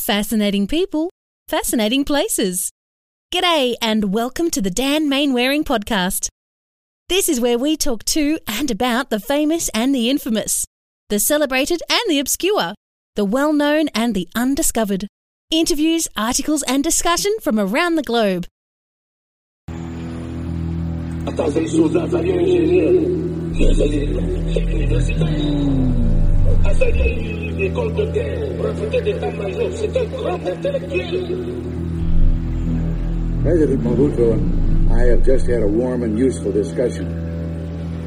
Fascinating people, fascinating places. G'day, and welcome to the Dan Mainwaring podcast. This is where we talk to and about the famous and the infamous, the celebrated and the obscure, the well known and the undiscovered. Interviews, articles, and discussion from around the globe. C'est un grand intellectuel. President Mobutu and I have just had a warm and useful discussion,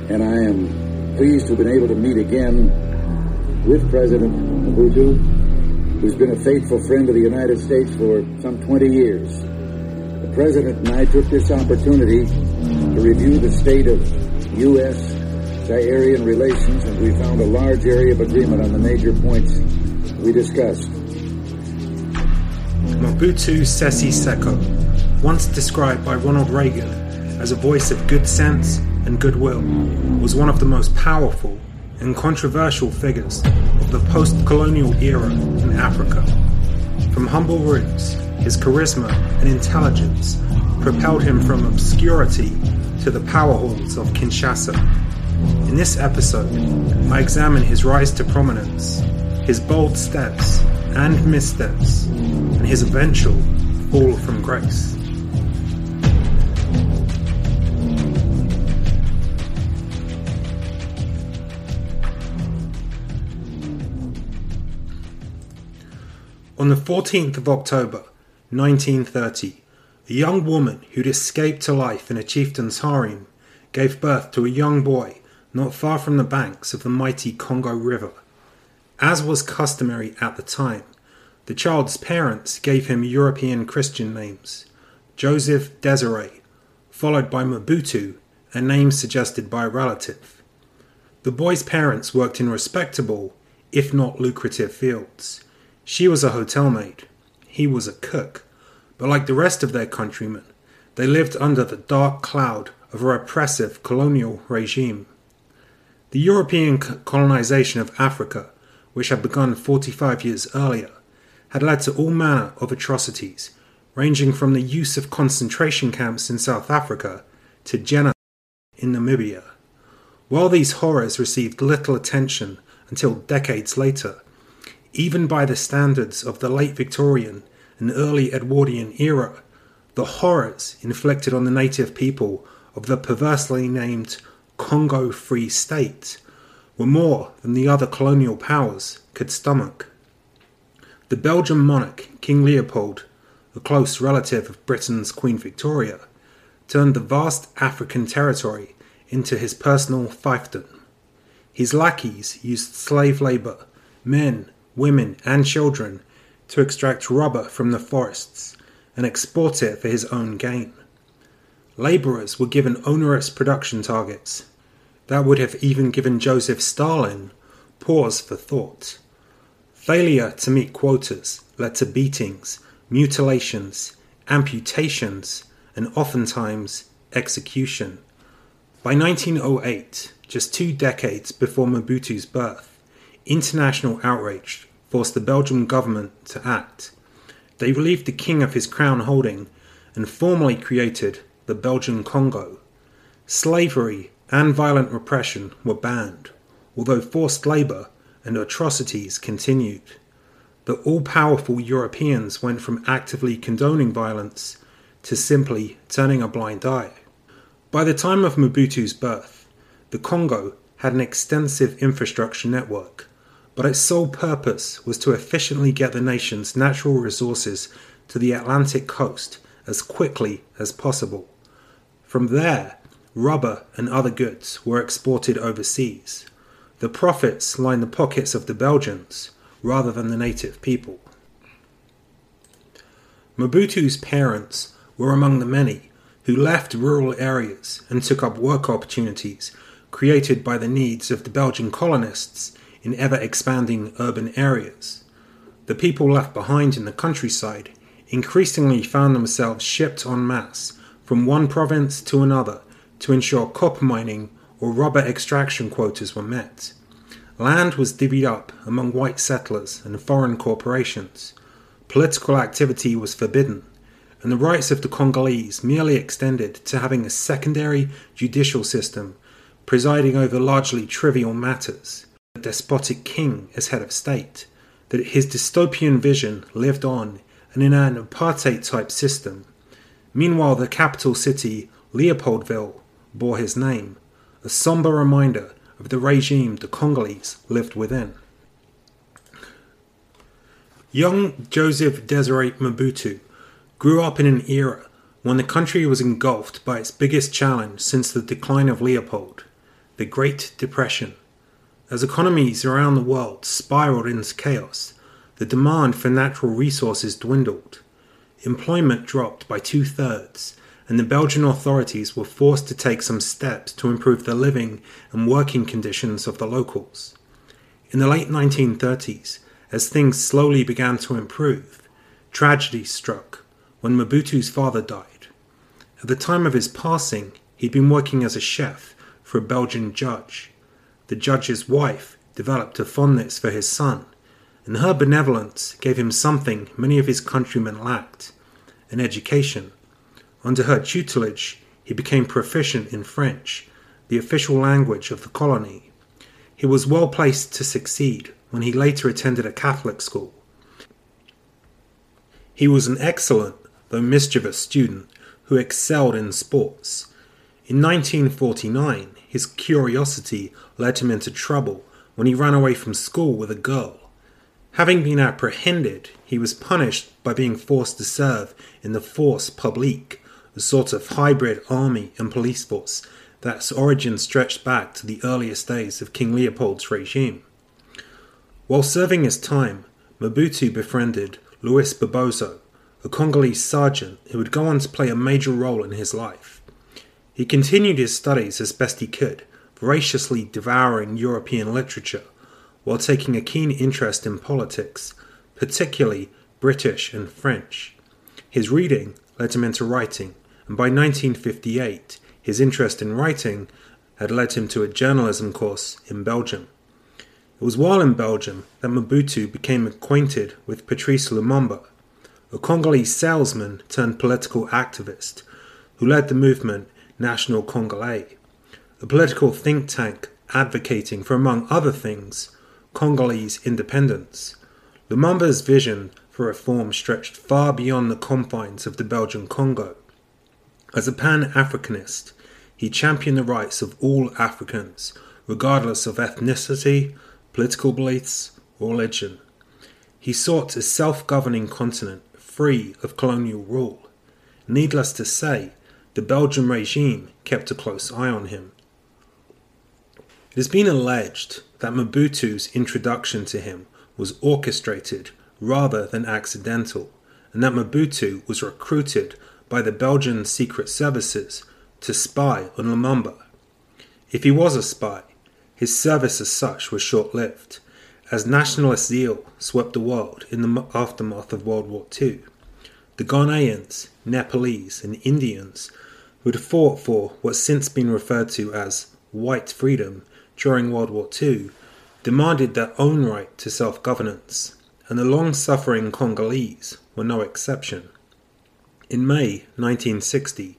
and I am pleased to have been able to meet again with President Mobutu, who's been a faithful friend of the United States for some 20 years. The President and I took this opportunity to review the state of U.S. Zairean relations, and we found a large area of agreement on the major points we discussed. Mobutu Sese Seko, once described by Ronald Reagan as a voice of good sense and goodwill, was one of the most powerful and controversial figures of the post colonial era in Africa. From humble roots, his charisma and intelligence propelled him from obscurity to the power halls of Kinshasa. In this episode, I examine his rise to prominence, his bold steps and missteps, and his eventual fall from grace. On the 14th of October, 1930, a young woman who'd escaped to life in a chieftain's harem gave birth to a young boy not far from the banks of the mighty Congo River. As was customary at the time, the child's parents gave him European Christian names Joseph Desiree, followed by Mobutu, a name suggested by a relative. The boy's parents worked in respectable, if not lucrative, fields. She was a hotel maid, he was a cook, but like the rest of their countrymen, they lived under the dark cloud of a repressive colonial regime. The European colonization of Africa, which had begun 45 years earlier, had led to all manner of atrocities, ranging from the use of concentration camps in South Africa to genocide in Namibia. While these horrors received little attention until decades later, even by the standards of the late Victorian and early Edwardian era, the horrors inflicted on the native people of the perversely named Congo Free State were more than the other colonial powers could stomach. The Belgian monarch, King Leopold, a close relative of Britain's Queen Victoria, turned the vast African territory into his personal fiefdom. His lackeys used slave labour, men, women, and children to extract rubber from the forests and export it for his own gain. Labourers were given onerous production targets that would have even given Joseph Stalin pause for thought. Failure to meet quotas led to beatings, mutilations, amputations, and oftentimes execution. By 1908, just two decades before Mobutu's birth, international outrage forced the Belgian government to act. They relieved the king of his crown holding and formally created the Belgian Congo. Slavery and violent repression were banned, although forced labour and atrocities continued. The all powerful Europeans went from actively condoning violence to simply turning a blind eye. By the time of Mobutu's birth, the Congo had an extensive infrastructure network, but its sole purpose was to efficiently get the nation's natural resources to the Atlantic coast as quickly as possible. From there, rubber and other goods were exported overseas. The profits lined the pockets of the Belgians rather than the native people. Mobutu's parents were among the many who left rural areas and took up work opportunities created by the needs of the Belgian colonists in ever expanding urban areas. The people left behind in the countryside increasingly found themselves shipped en masse from one province to another to ensure copper mining or rubber extraction quotas were met. Land was divvied up among white settlers and foreign corporations. political activity was forbidden, and the rights of the Congolese merely extended to having a secondary judicial system presiding over largely trivial matters, The despotic king as head of state, that his dystopian vision lived on and in an apartheid type system. Meanwhile, the capital city, Leopoldville, bore his name, a somber reminder of the regime the Congolese lived within. Young Joseph Desiree Mobutu grew up in an era when the country was engulfed by its biggest challenge since the decline of Leopold, the Great Depression. As economies around the world spiraled into chaos, the demand for natural resources dwindled. Employment dropped by two thirds, and the Belgian authorities were forced to take some steps to improve the living and working conditions of the locals. In the late 1930s, as things slowly began to improve, tragedy struck when Mobutu's father died. At the time of his passing, he'd been working as a chef for a Belgian judge. The judge's wife developed a fondness for his son, and her benevolence gave him something many of his countrymen lacked an education. Under her tutelage, he became proficient in French, the official language of the colony. He was well placed to succeed when he later attended a Catholic school. He was an excellent, though mischievous, student who excelled in sports. In 1949, his curiosity led him into trouble when he ran away from school with a girl. Having been apprehended, he was punished by being forced to serve in the Force Publique, a sort of hybrid army and police force that's origin stretched back to the earliest days of King Leopold's regime. While serving his time, Mobutu befriended Louis Bobozo, a Congolese sergeant who would go on to play a major role in his life. He continued his studies as best he could, voraciously devouring European literature, while taking a keen interest in politics, particularly British and French. His reading led him into writing, and by 1958, his interest in writing had led him to a journalism course in Belgium. It was while in Belgium that Mobutu became acquainted with Patrice Lumumba, a Congolese salesman turned political activist who led the movement National Congolais, a political think tank advocating for, among other things, Congolese independence. Lumumba's vision for reform stretched far beyond the confines of the Belgian Congo. As a pan Africanist, he championed the rights of all Africans, regardless of ethnicity, political beliefs, or religion. He sought a self governing continent free of colonial rule. Needless to say, the Belgian regime kept a close eye on him. It has been alleged that Mobutu's introduction to him was orchestrated rather than accidental, and that Mobutu was recruited by the Belgian secret services to spy on Lumumba. If he was a spy, his service as such was short lived, as nationalist zeal swept the world in the aftermath of World War II. The Ghanaians, Nepalese, and Indians who had fought for what's since been referred to as white freedom during World War II demanded their own right to self governance, and the long suffering Congolese were no exception. In May 1960,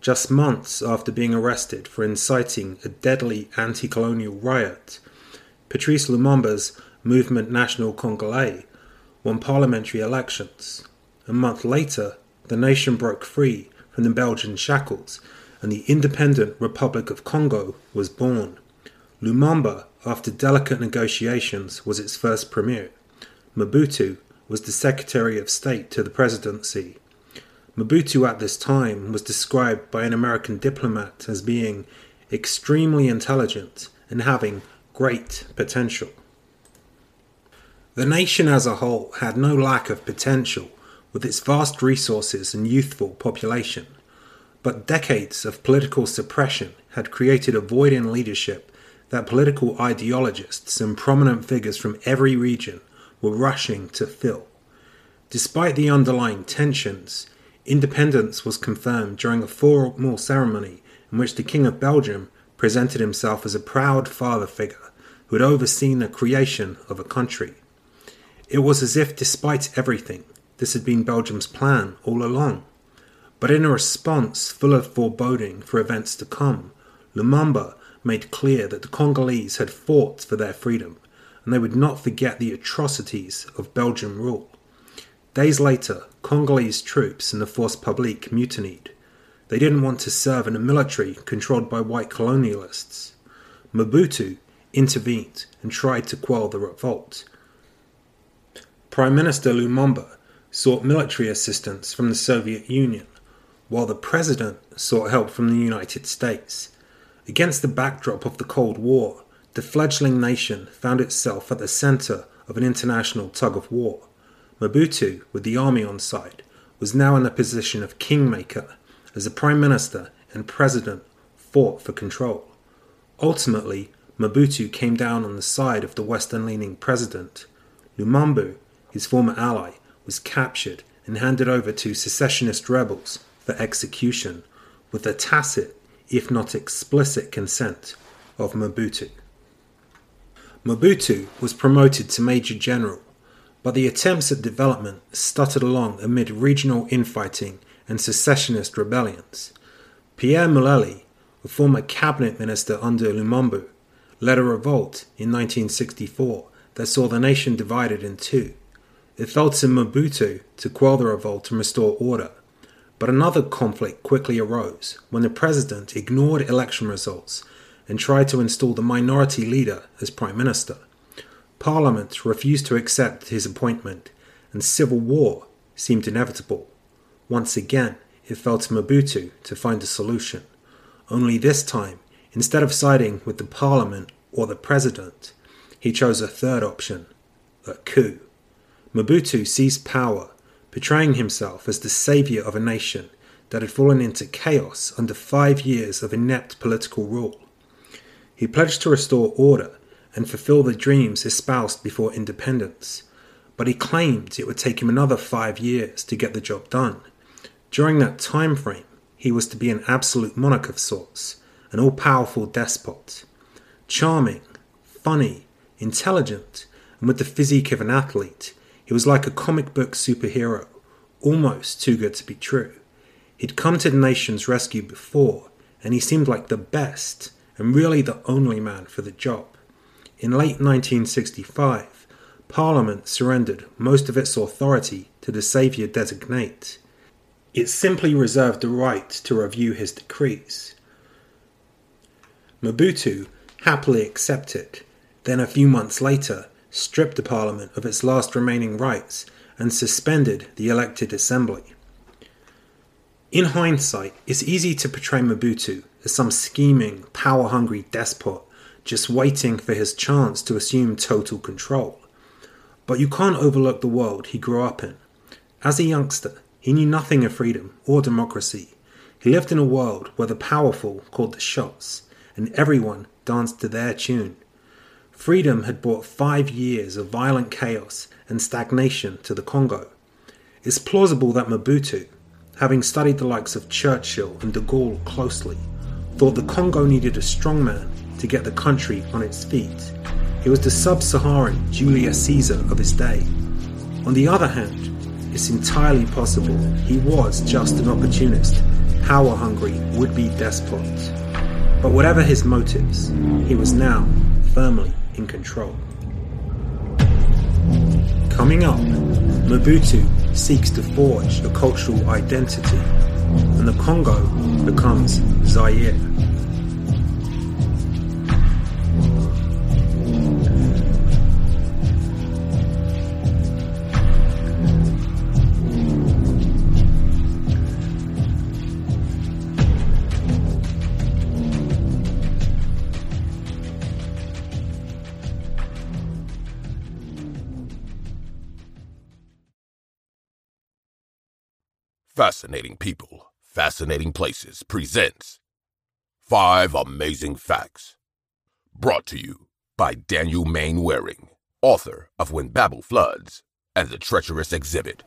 just months after being arrested for inciting a deadly anti colonial riot, Patrice Lumumba's Movement National Congolais won parliamentary elections. A month later, the nation broke free from the Belgian shackles and the independent Republic of Congo was born. Lumumba, after delicate negotiations, was its first premier. Mobutu was the Secretary of State to the presidency Mobutu at this time was described by an American diplomat as being extremely intelligent and having great potential. The nation as a whole had no lack of potential with its vast resources and youthful population, but decades of political suppression had created a void in leadership that political ideologists and prominent figures from every region were rushing to fill. Despite the underlying tensions, Independence was confirmed during a formal ceremony in which the King of Belgium presented himself as a proud father figure who had overseen the creation of a country. It was as if, despite everything, this had been Belgium's plan all along. But in a response full of foreboding for events to come, Lumumba made clear that the Congolese had fought for their freedom and they would not forget the atrocities of Belgian rule. Days later, Congolese troops in the Force Publique mutinied. They didn't want to serve in a military controlled by white colonialists. Mobutu intervened and tried to quell the revolt. Prime Minister Lumumba sought military assistance from the Soviet Union, while the president sought help from the United States. Against the backdrop of the Cold War, the fledgling nation found itself at the center of an international tug of war. Mobutu, with the army on side, was now in the position of kingmaker as the prime minister and president fought for control. Ultimately, Mobutu came down on the side of the western leaning president. Lumumba, his former ally, was captured and handed over to secessionist rebels for execution with the tacit, if not explicit, consent of Mobutu. Mobutu was promoted to Major General, but the attempts at development stuttered along amid regional infighting and secessionist rebellions. Pierre Mulele, a former cabinet minister under Lumumba, led a revolt in 1964 that saw the nation divided in two. It fell to Mobutu to quell the revolt and restore order. But another conflict quickly arose when the president ignored election results and tried to install the minority leader as prime minister. Parliament refused to accept his appointment, and civil war seemed inevitable. Once again, it fell to Mobutu to find a solution. Only this time, instead of siding with the parliament or the president, he chose a third option a coup. Mobutu seized power, portraying himself as the savior of a nation that had fallen into chaos under five years of inept political rule. He pledged to restore order and fulfill the dreams espoused before independence, but he claimed it would take him another five years to get the job done. During that time frame, he was to be an absolute monarch of sorts, an all powerful despot. Charming, funny, intelligent, and with the physique of an athlete, he was like a comic book superhero, almost too good to be true. He'd come to the nation's rescue before, and he seemed like the best and really the only man for the job. In late 1965, Parliament surrendered most of its authority to the Saviour designate. It simply reserved the right to review his decrees. Mobutu happily accepted, then a few months later stripped the Parliament of its last remaining rights and suspended the elected assembly. In hindsight, it's easy to portray Mobutu as some scheming, power hungry despot just waiting for his chance to assume total control. But you can't overlook the world he grew up in. As a youngster, he knew nothing of freedom or democracy. He lived in a world where the powerful called the shots, and everyone danced to their tune. Freedom had brought five years of violent chaos and stagnation to the Congo. It's plausible that Mobutu, having studied the likes of Churchill and de Gaulle closely, thought the Congo needed a strongman to get the country on its feet. He was the sub Saharan Julius Caesar of his day. On the other hand, it's entirely possible he was just an opportunist, power hungry would be despot. But whatever his motives, he was now firmly in control. Coming up, Mobutu seeks to forge a cultural identity, and the Congo becomes Zaire. Fascinating People, Fascinating Places presents Five Amazing Facts. Brought to you by Daniel Mainwaring, author of When Babel Floods and The Treacherous Exhibit.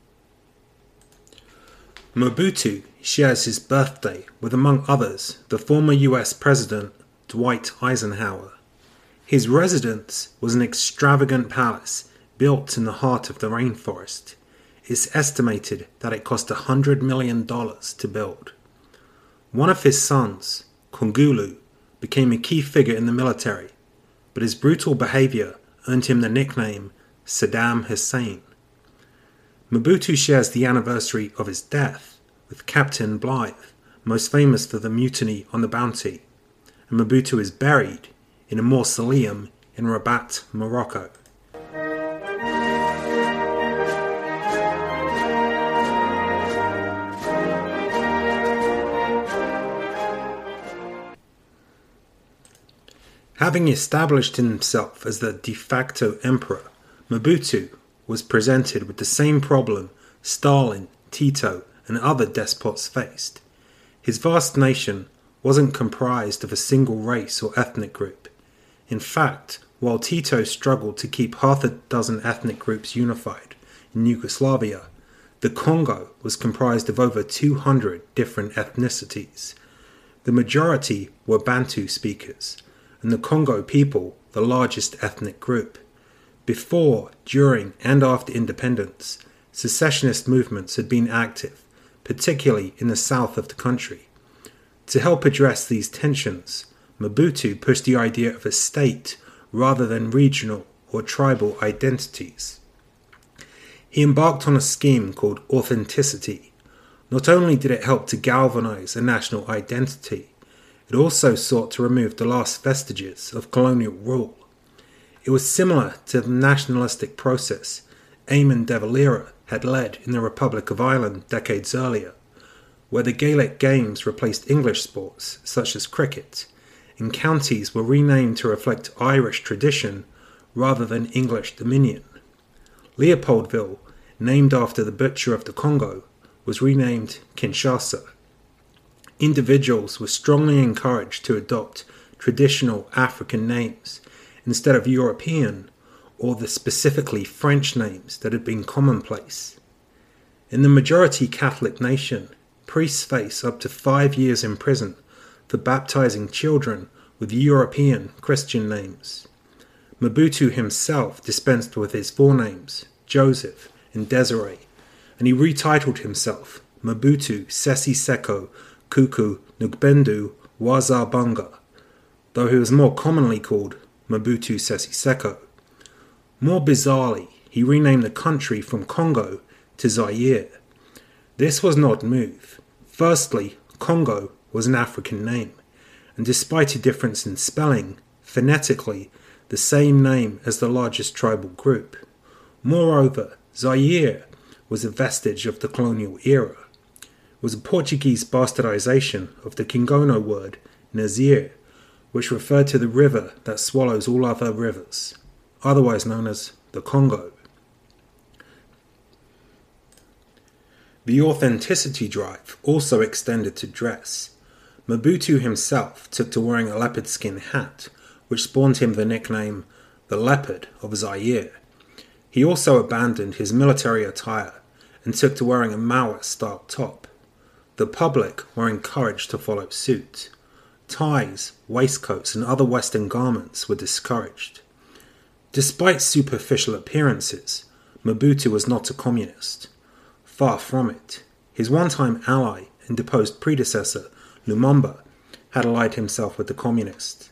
Mobutu shares his birthday with, among others, the former US President Dwight Eisenhower. His residence was an extravagant palace built in the heart of the rainforest. It's estimated that it cost $100 million to build. One of his sons, Kongulu, became a key figure in the military, but his brutal behavior earned him the nickname Saddam Hussein. Mobutu shares the anniversary of his death with Captain Bligh, most famous for the mutiny on the Bounty, and Mobutu is buried in a mausoleum in Rabat, Morocco. Having established himself as the de facto emperor, Mobutu was presented with the same problem Stalin, Tito, and other despots faced. His vast nation wasn't comprised of a single race or ethnic group. In fact, while Tito struggled to keep half a dozen ethnic groups unified in Yugoslavia, the Congo was comprised of over 200 different ethnicities. The majority were Bantu speakers, and the Congo people the largest ethnic group. Before, during, and after independence, secessionist movements had been active, particularly in the south of the country. To help address these tensions, Mobutu pushed the idea of a state rather than regional or tribal identities. He embarked on a scheme called authenticity. Not only did it help to galvanize a national identity, it also sought to remove the last vestiges of colonial rule. It was similar to the nationalistic process Eamon de Valera had led in the Republic of Ireland decades earlier, where the Gaelic games replaced English sports, such as cricket, and counties were renamed to reflect Irish tradition rather than English dominion. Leopoldville, named after the butcher of the Congo, was renamed Kinshasa individuals were strongly encouraged to adopt traditional African names instead of European or the specifically French names that had been commonplace. In the majority Catholic nation, priests face up to five years in prison for baptizing children with European Christian names. Mobutu himself dispensed with his forenames, Joseph and Desiree, and he retitled himself Mobutu Sese Seko Kuku Ngbendu Wazabanga, though he was more commonly called Mobutu Sese Seko. More bizarrely, he renamed the country from Congo to Zaire. This was not move. Firstly, Congo was an African name, and despite a difference in spelling, phonetically, the same name as the largest tribal group. Moreover, Zaire was a vestige of the colonial era was a Portuguese bastardization of the Kikongo word Nazir, which referred to the river that swallows all other rivers, otherwise known as the Congo. The authenticity drive also extended to dress. Mobutu himself took to wearing a leopard skin hat, which spawned him the nickname the Leopard of Zaire. He also abandoned his military attire and took to wearing a Maoist style top. The public were encouraged to follow suit. Ties, waistcoats, and other Western garments were discouraged. Despite superficial appearances, Mobutu was not a communist. Far from it. His one time ally and deposed predecessor, Lumumba, had allied himself with the communists.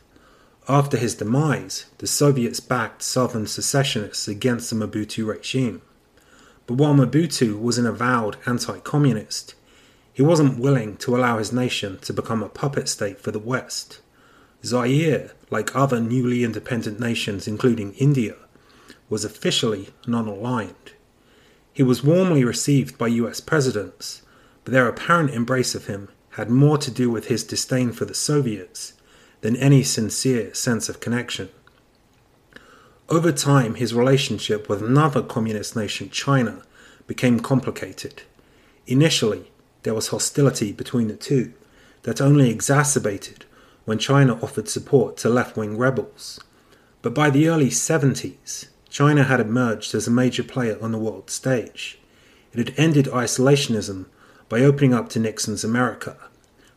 After his demise, the Soviets backed southern secessionists against the Mobutu regime. But while Mobutu was an avowed anti communist, he wasn't willing to allow his nation to become a puppet state for the West. Zaire, like other newly independent nations, including India, was officially non aligned. He was warmly received by US presidents, but their apparent embrace of him had more to do with his disdain for the Soviets than any sincere sense of connection. Over time, his relationship with another communist nation, China, became complicated. Initially, there was hostility between the two that only exacerbated when China offered support to left wing rebels. But by the early 70s, China had emerged as a major player on the world stage. It had ended isolationism by opening up to Nixon's America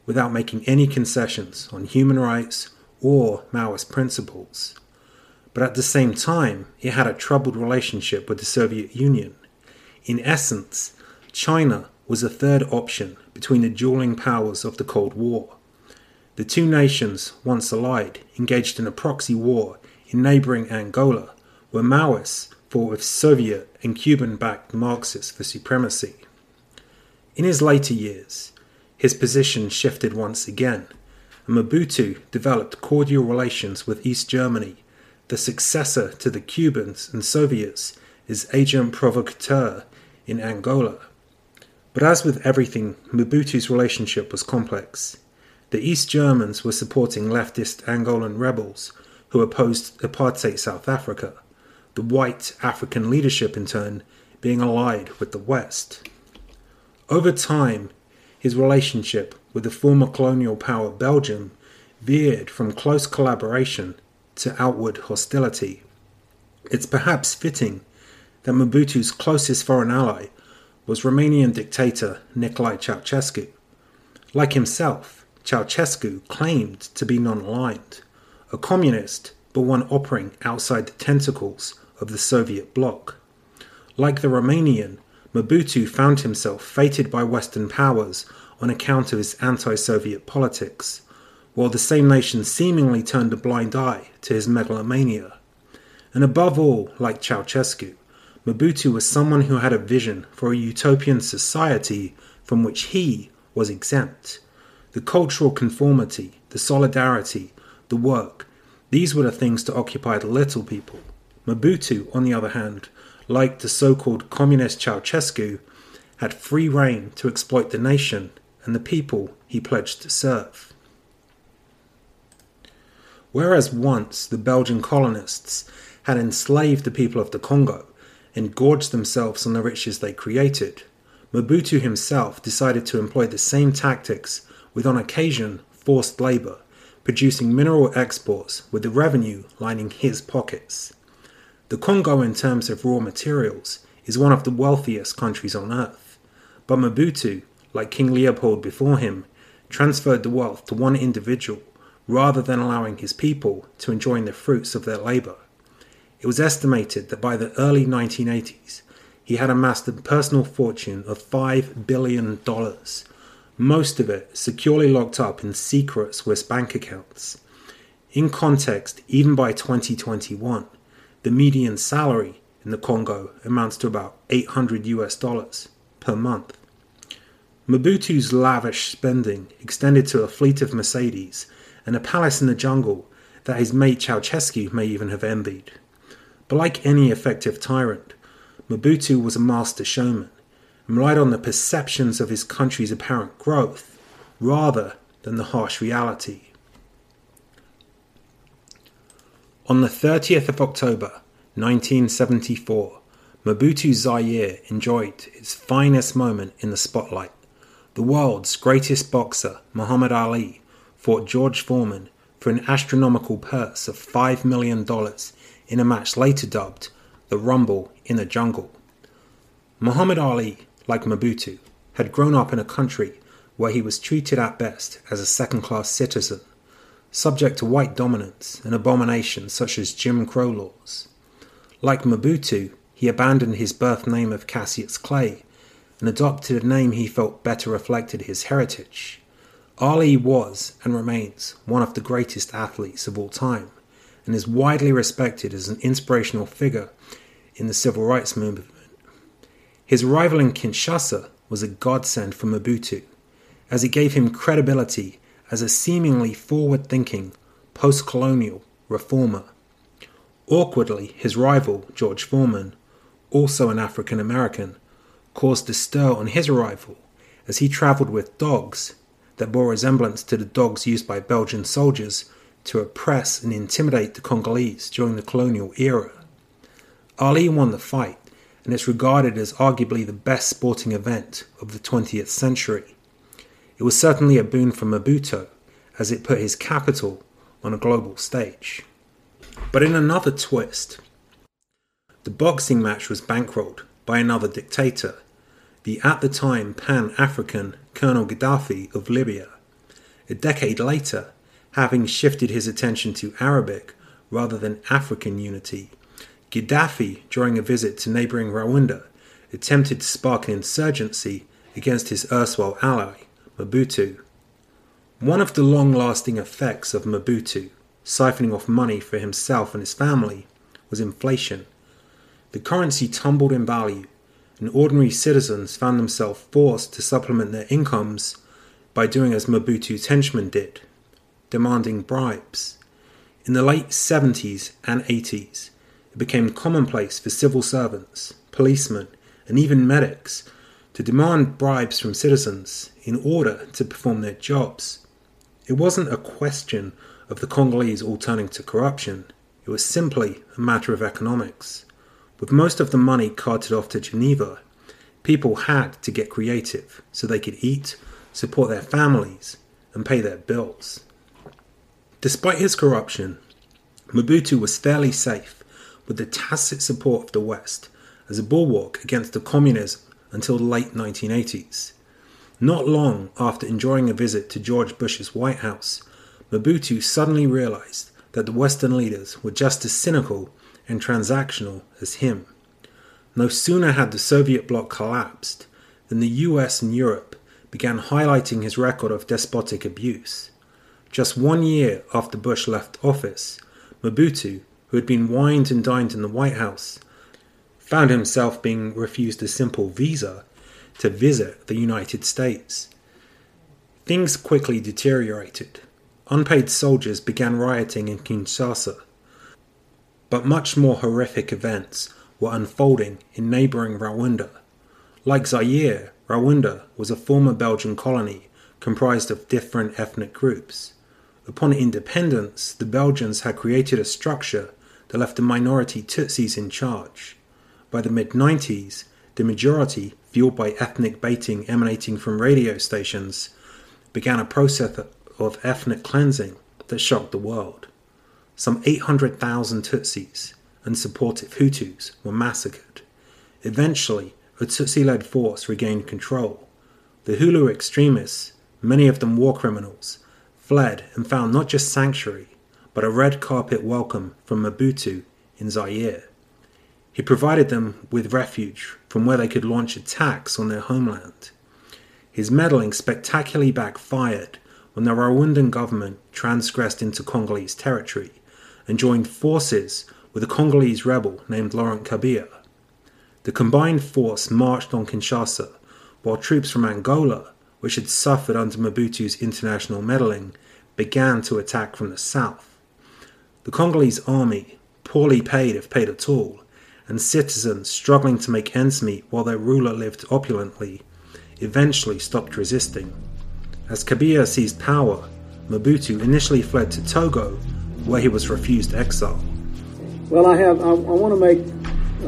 without making any concessions on human rights or Maoist principles. But at the same time, it had a troubled relationship with the Soviet Union. In essence, China was a third option between the dueling powers of the Cold War. The two nations, once allied, engaged in a proxy war in neighboring Angola, where Maoists fought with Soviet and Cuban backed Marxists for supremacy. In his later years, his position shifted once again, and Mobutu developed cordial relations with East Germany, the successor to the Cubans and Soviets as agent provocateur in Angola. But as with everything, Mobutu's relationship was complex. The East Germans were supporting leftist Angolan rebels who opposed apartheid South Africa, the white African leadership in turn being allied with the West. Over time, his relationship with the former colonial power Belgium veered from close collaboration to outward hostility. It's perhaps fitting that Mobutu's closest foreign ally was Romanian dictator Nicolae Ceausescu. Like himself, Ceausescu claimed to be non aligned, a communist but one operating outside the tentacles of the Soviet bloc. Like the Romanian, Mobutu found himself fated by Western powers on account of his anti Soviet politics, while the same nation seemingly turned a blind eye to his megalomania. And above all, like Ceausescu, Mobutu was someone who had a vision for a utopian society from which he was exempt. The cultural conformity, the solidarity, the work, these were the things to occupy the little people. Mobutu, on the other hand, like the so called communist Ceausescu, had free rein to exploit the nation and the people he pledged to serve. Whereas once the Belgian colonists had enslaved the people of the Congo and gorged themselves on the riches they created, Mobutu himself decided to employ the same tactics with on occasion forced labour, producing mineral exports with the revenue lining his pockets. The Congo, in terms of raw materials, is one of the wealthiest countries on earth, but Mobutu, like King Leopold before him, transferred the wealth to one individual rather than allowing his people to enjoy the fruits of their labour. It was estimated that by the early 1980s, he had amassed a personal fortune of $5 billion, most of it securely locked up in secret Swiss bank accounts. In context, even by 2021, the median salary in the Congo amounts to about 800 US dollars per month. Mobutu's lavish spending extended to a fleet of Mercedes and a palace in the jungle that his mate Ceausescu may even have envied. But like any effective tyrant, Mobutu was a master showman and relied on the perceptions of his country's apparent growth rather than the harsh reality. On the 30th of October 1974, Mobutu Zaire enjoyed its finest moment in the spotlight. The world's greatest boxer, Muhammad Ali, fought George Foreman for an astronomical purse of $5 million in a match later dubbed the Rumble in the Jungle. Muhammad Ali, like Mobutu, had grown up in a country where he was treated at best as a second class citizen, subject to white dominance and abominations such as Jim Crow laws. Like Mobutu, he abandoned his birth name of Cassius Clay and adopted a name he felt better reflected his heritage. Ali was and remains one of the greatest athletes of all time and is widely respected as an inspirational figure in the civil rights movement. His arrival in Kinshasa was a godsend for Mobutu, as it gave him credibility as a seemingly forward thinking, post colonial reformer. Awkwardly, his rival, George Foreman, also an African American, caused a stir on his arrival as he travelled with dogs that bore resemblance to the dogs used by Belgian soldiers to oppress and intimidate the Congolese during the colonial era. Ali won the fight, and is regarded as arguably the best sporting event of the 20th century. It was certainly a boon for Mobutu, as it put his capital on a global stage. But in another twist, the boxing match was bankrolled by another dictator, the at the time Pan African Colonel Gaddafi of Libya. A decade later, having shifted his attention to Arabic rather than African unity, Gaddafi, during a visit to neighboring Rwanda, attempted to spark an insurgency against his erstwhile ally, Mobutu. One of the long lasting effects of Mobutu siphoning off money for himself and his family was inflation. The currency tumbled in value, and ordinary citizens found themselves forced to supplement their incomes by doing as Mobutu's henchmen did, demanding bribes. In the late 70s and 80s, it became commonplace for civil servants, policemen, and even medics to demand bribes from citizens in order to perform their jobs. It wasn't a question of the Congolese all turning to corruption, it was simply a matter of economics. With most of the money carted off to Geneva, people had to get creative so they could eat, support their families, and pay their bills. Despite his corruption, Mobutu was fairly safe with the tacit support of the West as a bulwark against the communism until the late 1980s. Not long after enjoying a visit to George Bush's White House, Mobutu suddenly realized that the Western leaders were just as cynical and transactional as him. No sooner had the Soviet bloc collapsed than the US and Europe began highlighting his record of despotic abuse. Just one year after Bush left office, Mobutu, who had been wined and dined in the White House, found himself being refused a simple visa to visit the United States. Things quickly deteriorated. Unpaid soldiers began rioting in Kinshasa. But much more horrific events were unfolding in neighboring Rwanda. Like Zaire, Rwanda was a former Belgian colony comprised of different ethnic groups. Upon independence, the Belgians had created a structure that left the minority Tutsis in charge. By the mid 90s, the majority, fueled by ethnic baiting emanating from radio stations, began a process of ethnic cleansing that shocked the world. Some 800,000 Tutsis and supportive Hutus were massacred. Eventually, a Tutsi led force regained control. The Hutu extremists, many of them war criminals, fled and found not just sanctuary, but a red carpet welcome from Mobutu in Zaire. He provided them with refuge from where they could launch attacks on their homeland. His meddling spectacularly backfired when the Rwandan government transgressed into Congolese territory and joined forces with a Congolese rebel named Laurent Kabila. The combined force marched on Kinshasa, while troops from Angola, which had suffered under Mobutu's international meddling, began to attack from the south. The Congolese army, poorly paid if paid at all, and citizens struggling to make ends meet while their ruler lived opulently, eventually stopped resisting. As Kabila seized power, Mobutu initially fled to Togo, where he was refused exile. Well, I have. I, I want to make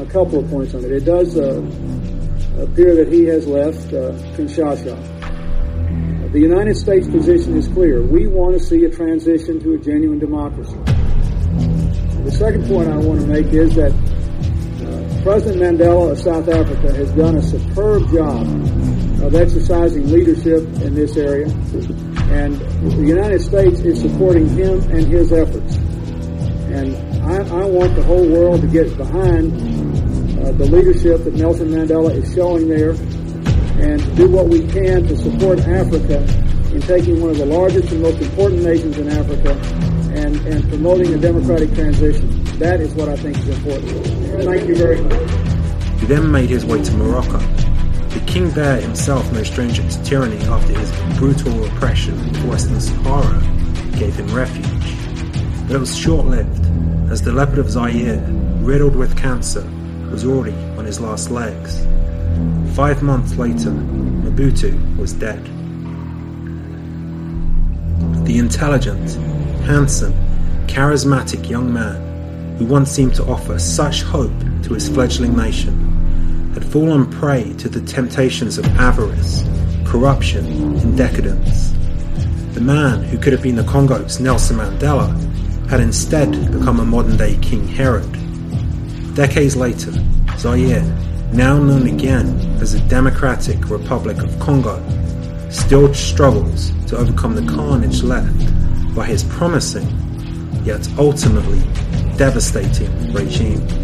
a couple of points on it. It does uh, appear that he has left uh, Kinshasa. The United States position is clear. We want to see a transition to a genuine democracy. The second point I want to make is that President Mandela of South Africa has done a superb job of exercising leadership in this area, and the United States is supporting him and his efforts. And I, I want the whole world to get behind uh, the leadership that Nelson Mandela is showing there and do what we can to support Africa in taking one of the largest and most important nations in Africa and, and promoting a democratic transition. That is what I think is important. Thank you very much. He then made his way to Morocco. The king there himself no stranger to tyranny after his brutal oppression of Western Sahara gave him refuge. But it was short-lived, as the leopard of Zaire, riddled with cancer, was already on his last legs. Five months later, Mobutu was dead. The intelligent, handsome, charismatic young man who once seemed to offer such hope to his fledgling nation, had fallen prey to the temptations of avarice, corruption, and decadence. The man who could have been the Congo's Nelson Mandela had instead become a modern day King Herod. Decades later, Zaire, now known again as the Democratic Republic of Congo, still struggles to overcome the carnage left by his promising, yet ultimately devastating regime.